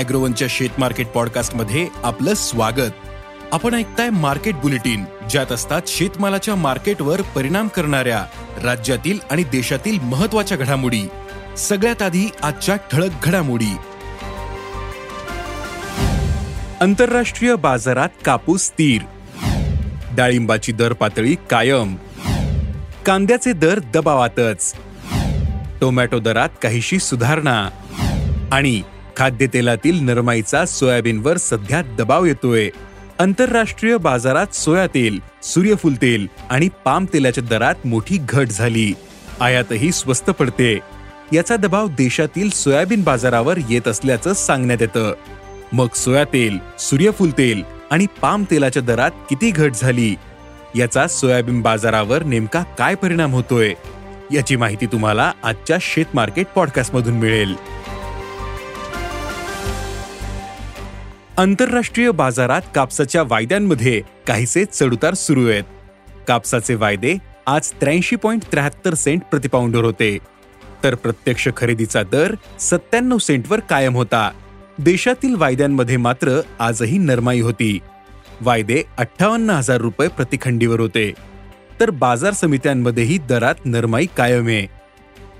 अॅग्रोवनच्या शेत मार्केट पॉडकास्टमध्ये आपलं स्वागत. आपण ऐकताय मार्केट बुलेटिन ज्यात असतात शेतमालाच्या मार्केटवर परिणाम करणाऱ्या राज्यातील आणि देशातील महत्त्वाच्या घडामोडी. सगळ्यात आधी आजच्या ठळक घडामोडी. आंतरराष्ट्रीय बाजारात कापूस स्थिर डाळिंबाची दर पातळी कायम. कांद्याचे दर दबावातच. टोमॅटो दरात काहीशी सुधारणा. आणि खाद्यतेलातील नरमाईचा सोयाबीनवर सध्या दबाव येतोय. आंतरराष्ट्रीय बाजारात सोया तेल सूर्यफूल तेल आणि पाम तेलाच्या दरात मोठी घट झाली. आयातही स्वस्त पडते. याचा दबाव देशातील सोयाबीन बाजारावर येत असल्याचं सांगण्यात येतं. मग सोया तेल सूर्यफूल तेल आणि पाम तेलाच्या दरात किती घट झाली? याचा सोयाबीन बाजारावर नेमका काय परिणाम होतोय? याची माहिती तुम्हाला आजच्या शेत मार्केट मिळेल. आंतरराष्ट्रीय बाजारात कापसाच्या वायद्यांमध्ये काहीसे चढउतार सुरू आहेत. कापसाचे वायदे आज त्र्याऐंशी पॉईंट त्र्याहत्तर सेंट प्रतिपाऊंडर होते. तर प्रत्यक्ष खरेदीचा दर सत्त्याण्णव सेंटवर कायम होता. देशातील वायद्यांमध्ये मात्र आजही नरमाई होती. वायदे अठ्ठावन्न हजार रुपये प्रतिखंडीवर होते. तर बाजार समित्यांमध्येही दरात नरमाई कायम आहे.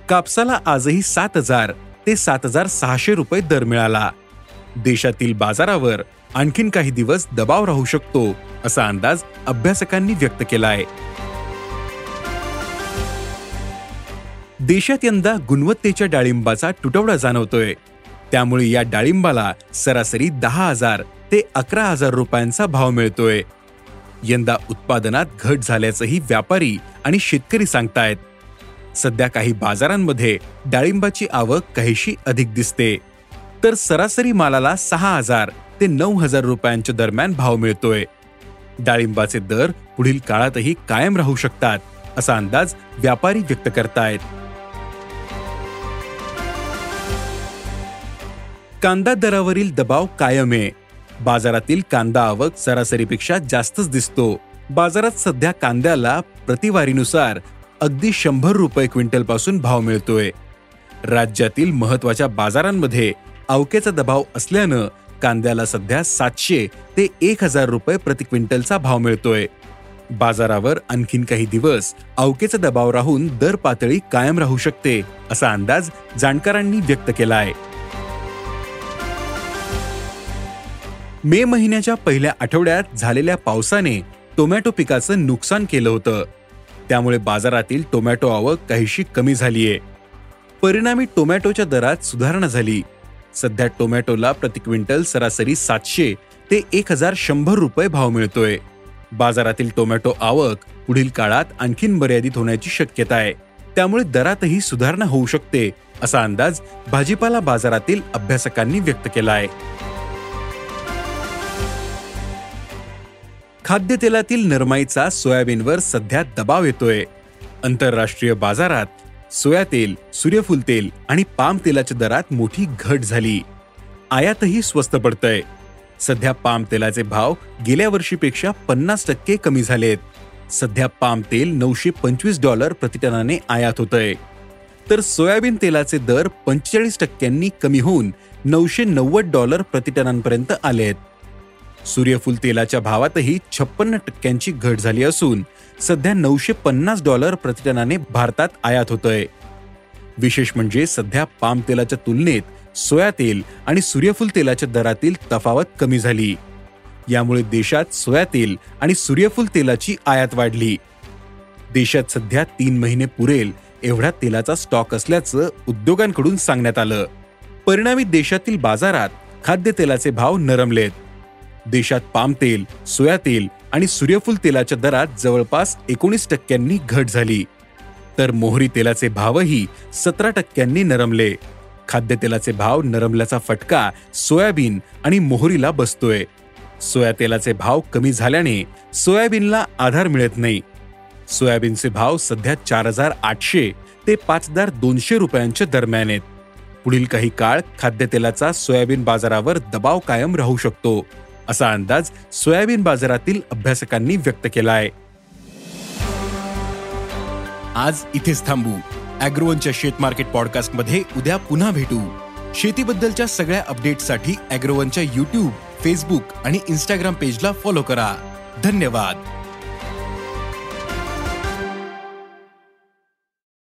कापसाला आजही सात हजार ते सात हजार सहाशे रुपये दर मिळाला. देशातील बाजारावर आणखीन काही दिवस दबाव राहू शकतो असा अंदाज अभ्यासकांनी व्यक्त केला आहे देशात यंदा गुणवत्तेच्या डाळिंबाचा तुटवडा जाणवतोय. त्यामुळे या डाळिंबाला सरासरी दहा हजार ते अकरा हजार रुपयांचा भाव मिळतोय. यंदा उत्पादनात घट झाल्याचंही व्यापारी आणि शेतकरी सांगतायत. सध्या काही बाजारांमध्ये डाळिंबाची आवक काहीशी अधिक दिसते. तर सरासरी मालाला सहा हजार ते नऊ हजार रुपयांच्या दरम्यान भाव मिळतोय. डाळिंबाचे दर पुढील काळातही कायम राहू शकतात असा अंदाज व्यापारी व्यक्त करतायत. कांदा दरावरील दबाव कायम आहे. बाजारातील कांदा आवक सरासरीपेक्षा जास्तच दिसतो. बाजारात सध्या कांद्याला प्रतिवारीनुसार अगदी शंभर रुपये क्विंटलपासून भाव मिळतोय. राज्यातील महत्त्वाच्या बाजारांमध्ये अवकेचा दबाव असल्यानं कांद्याला सध्या सातशे ते एक हजार रुपये प्रति क्विंटलचा भाव मिळतोय. बाजारावर आणखीन काही दिवस अवकेचा दबाव राहून दर पातळी कायम राहू शकते असा अंदाज जाणकारांनी व्यक्त केलाय. मे महिन्याच्या पहिल्या आठवड्यात झालेल्या पावसाने टोमॅटो पिकाचं नुकसान केलं होतं. त्यामुळे बाजारातील टोमॅटो आवक काहीशी कमी झालीये. परिणामी टोमॅटोच्या दरात सुधारणा झाली. सध्या टोमॅटोला प्रति क्विंटल सरासरी सातशे ते एक हजार शंभर रुपये भाव मिळतोय. बाजारातील टोमॅटो आवक पुढील काळात आणखीन मर्यादित होण्याची शक्यता आहे. त्यामुळे दरातही सुधारणा होऊ शकते असा अंदाज भाजीपाला बाजारातील अभ्यासकांनी व्यक्त केला आहे खाद्यतेलातील नरमाईचा सोयाबीनवर सध्या दबाव येतोय. आंतरराष्ट्रीय बाजारात सोया तेल सूर्यफूल तेल आणि पाम तेलाच्या दरात मोठी घट झाली. आयातही स्वस्त पडतय. सध्या पाम तेलाचे भाव गेल्या वर्षीपेक्षा पन्नास टक्के कमी झालेत. सध्या पाम तेल नऊशे पंचवीस डॉलर प्रतिटनाने आयात होतय. तर सोयाबीन तेलाचे दर पंचेचाळीस टक्क्यांनी कमी होऊन नऊशे नव्वद डॉलर प्रतिटनांपर्यंत आलेत. सूर्यफूल तेलाच्या भावातही छप्पन्न टक्क्यांची घट झाली असून सध्या नऊशे पन्नास डॉलर प्रतिटनाने भारतात आयात होतय. विशेष म्हणजे सध्या पाम तेलाच्या तुलनेत सोया तेल आणि सूर्यफूल तेलाच्या दरातील तफावत कमी झाली. यामुळे देशात सोया तेल आणि सूर्यफूल तेलाची आयात वाढली. देशात सध्या तीन महिने पुरेल एवढा तेलाचा स्टॉक असल्याचं उद्योगांकडून सांगण्यात आलं. परिणामी देशातील बाजारात खाद्यतेलाचे भाव नरमलेत. देशात पाम तेल सोया तेल आणि सूर्यफूल तेलाच्या दरात जवळपास एकोणीस टक्क्यांनी घट झाली. तर मोहरी तेलाचे भावही सतरा टक्क्यांनी नरमले. खाद्यतेलाचे भाव नरमल्याचा फटका सोयाबीन आणि मोहरीला बसतोय. सोया तेलाचे भाव कमी झाल्याने सोयाबीनला आधार मिळत नाही. सोयाबीनचे भाव सध्या चार हजार आठशे ते पाच हजार दोनशे रुपयांच्या दरम्यान आहेत. पुढील काही काळ खाद्यतेलाचा सोयाबीन बाजारावर दबाव कायम राहू शकतो. असा अंदाज सोयाबीन बाजारातील अभ्यासकांनी व्यक्त केला आहे आज इथेच थांबू. अॅग्रोवनच्या शेत मार्केट पॉडकास्टमध्ये उद्या पुन्हा भेटू. शेतीबद्दलच्या सगळ्या अपडेट्ससाठी अॅग्रोवनच्या युट्यूब फेसबुक आणि इन्स्टाग्राम पेजला फॉलो करा. धन्यवाद.